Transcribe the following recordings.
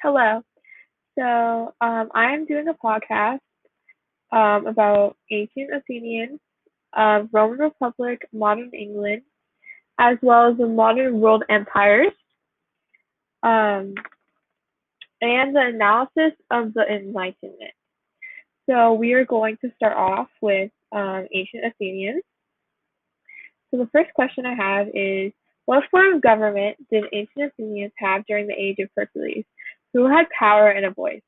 Hello. So um, I am doing a podcast um, about ancient Athenians, uh, Roman Republic, modern England, as well as the modern world empires, um, and the analysis of the Enlightenment. So we are going to start off with um, ancient Athenians. So the first question I have is, what form of government did ancient Athenians have during the age of Pericles? Who had power and a voice?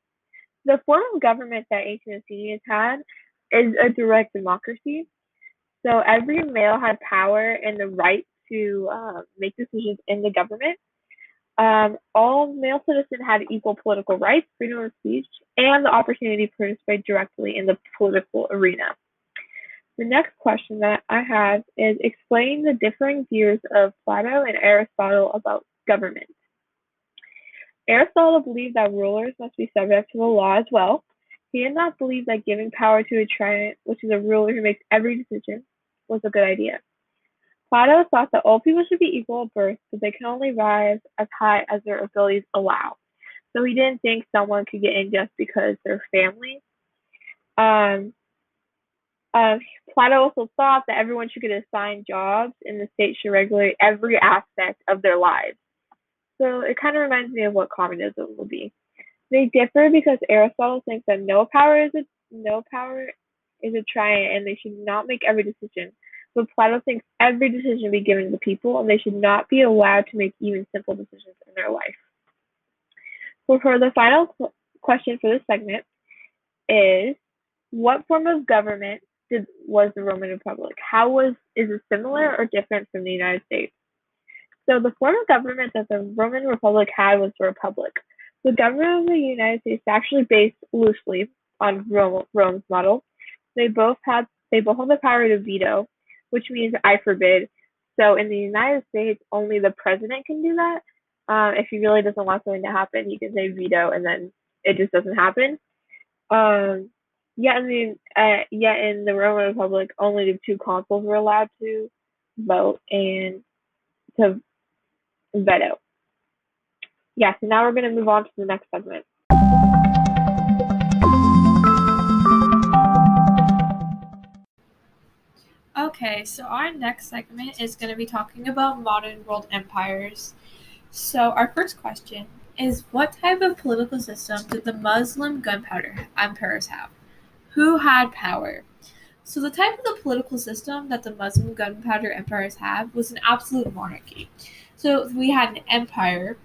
The form of government that ancient Athenians had is a direct democracy. So every male had power and the right to uh, make decisions in the government. Um, all male citizens had equal political rights, freedom of speech, and the opportunity to participate directly in the political arena. The next question that I have is explain the differing views of Plato and Aristotle about government. Aristotle believed that rulers must be subject to the law as well. He did not believe that giving power to a tyrant, which is a ruler who makes every decision, was a good idea. Plato thought that all people should be equal at birth, but they can only rise as high as their abilities allow. So he didn't think someone could get in just because they're family. Um, uh, Plato also thought that everyone should get assigned jobs and the state should regulate every aspect of their lives. So it kind of reminds me of what communism will be. They differ because Aristotle thinks that no power is a no power is a tyrant and they should not make every decision. But Plato thinks every decision be given to the people and they should not be allowed to make even simple decisions in their life. So for the final question for this segment is what form of government did was the Roman Republic? How was is it similar or different from the United States? So the form of government that the Roman Republic had was the Republic. The government of the United States is actually based loosely on Rome, Rome's model. They both had they both have the power to veto, which means I forbid. So in the United States, only the president can do that. Um, if he really doesn't want something to happen, he can say veto, and then it just doesn't happen. Um, yet in the uh, yet in the Roman Republic, only the two consuls were allowed to vote and to veto. Yeah, so now we're going to move on to the next segment. Okay, so our next segment is going to be talking about modern world empires. So, our first question is What type of political system did the Muslim gunpowder empires have? Who had power? So, the type of the political system that the Muslim gunpowder empires had was an absolute monarchy. So we had an empire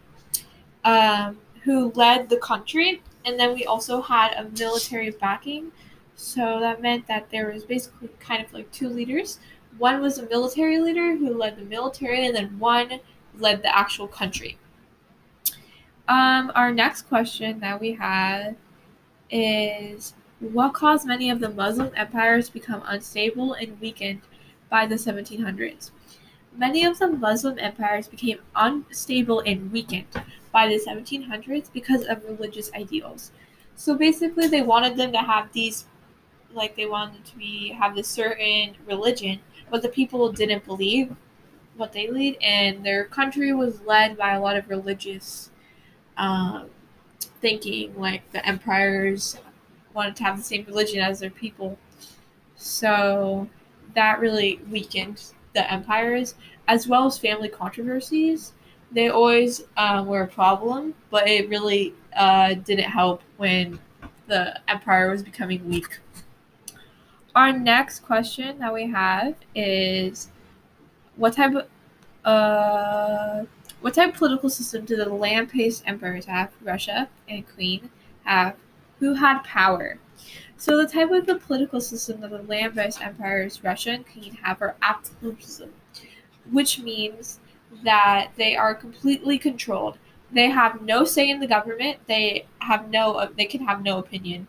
um, who led the country, and then we also had a military backing. So that meant that there was basically kind of like two leaders. One was a military leader who led the military, and then one led the actual country. Um, our next question that we have is what caused many of the Muslim empires to become unstable and weakened by the 1700s? Many of the Muslim empires became unstable and weakened by the 1700s because of religious ideals. So basically, they wanted them to have these, like they wanted to be have this certain religion, but the people didn't believe what they lead, and their country was led by a lot of religious um, thinking. Like the empires wanted to have the same religion as their people, so that really weakened the empires, as well as family controversies. They always uh, were a problem, but it really uh, didn't help when the empire was becoming weak. Our next question that we have is what type of uh, what type of political system did the land-based empires have? Russia and Queen have. Who had power? So the type of the political system that the land-based empires Russia and Queen have are absolutism, which means that they are completely controlled. They have no say in the government. They have no. They can have no opinion.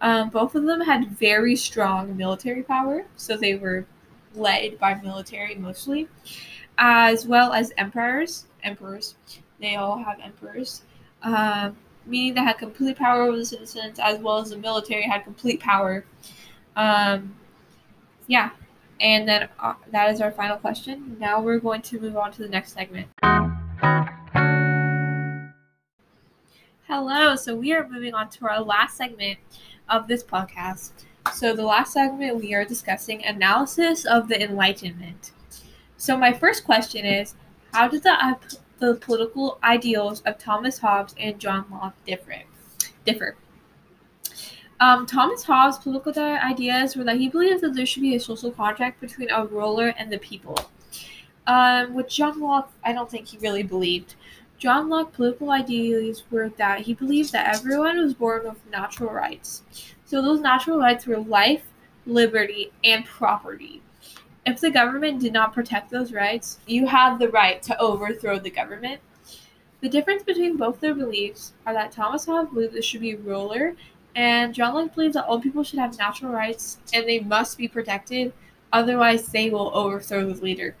Um, both of them had very strong military power, so they were led by military mostly, as well as emperors. Emperors. They all have emperors. Um, meaning they had complete power over the citizens as well as the military had complete power. Um, yeah, and then uh, that is our final question. Now we're going to move on to the next segment. Hello. So we are moving on to our last segment of this podcast. So the last segment we are discussing analysis of the Enlightenment. So my first question is, how did the the political ideals of Thomas Hobbes and John Locke differ? Differ. Um, Thomas Hobbes' political ideas were that he believed that there should be a social contract between a ruler and the people. Um, which John Locke, I don't think he really believed. John Locke's political ideas were that he believed that everyone was born with natural rights. So those natural rights were life, liberty, and property. If the government did not protect those rights, you have the right to overthrow the government. The difference between both their beliefs are that Thomas Hobbes believed there should be a ruler, and John Locke believes that all people should have natural rights and they must be protected, otherwise, they will overthrow the leader.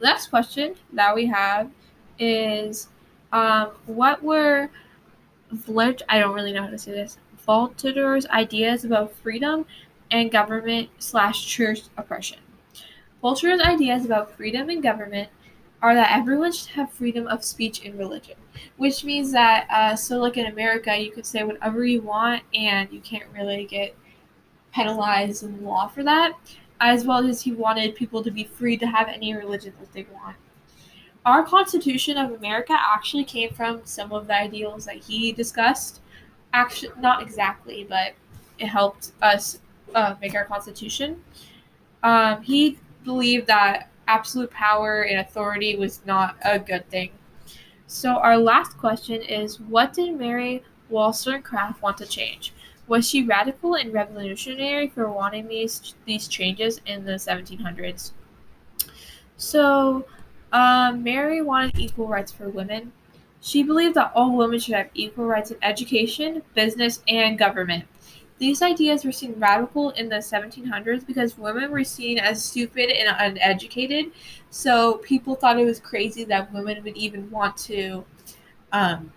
The question that we have is um, what were Vlert, I don't really know how to say this, Voltaire's ideas about freedom and government slash church oppression. Voltaire's ideas about freedom and government are that everyone should have freedom of speech and religion, which means that, uh, so like in America, you could say whatever you want and you can't really get penalized in law for that, as well as he wanted people to be free to have any religion that they want our Constitution of America actually came from some of the ideals that he discussed. Actually, not exactly, but it helped us uh, make our Constitution. Um, he believed that absolute power and authority was not a good thing. So, our last question is What did Mary Wollstonecraft want to change? Was she radical and revolutionary for wanting these these changes in the 1700s? So, um, Mary wanted equal rights for women. She believed that all women should have equal rights in education, business, and government. These ideas were seen radical in the 1700s because women were seen as stupid and uneducated. So people thought it was crazy that women would even want to um,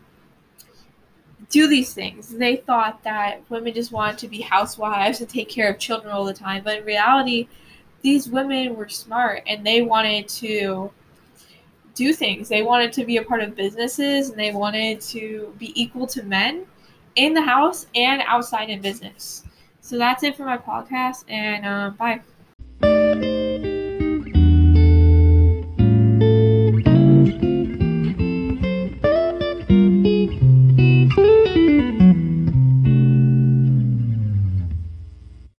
do these things. They thought that women just wanted to be housewives and take care of children all the time. But in reality, these women were smart and they wanted to do things. They wanted to be a part of businesses and they wanted to be equal to men in the house and outside in business. So that's it for my podcast, and uh, bye.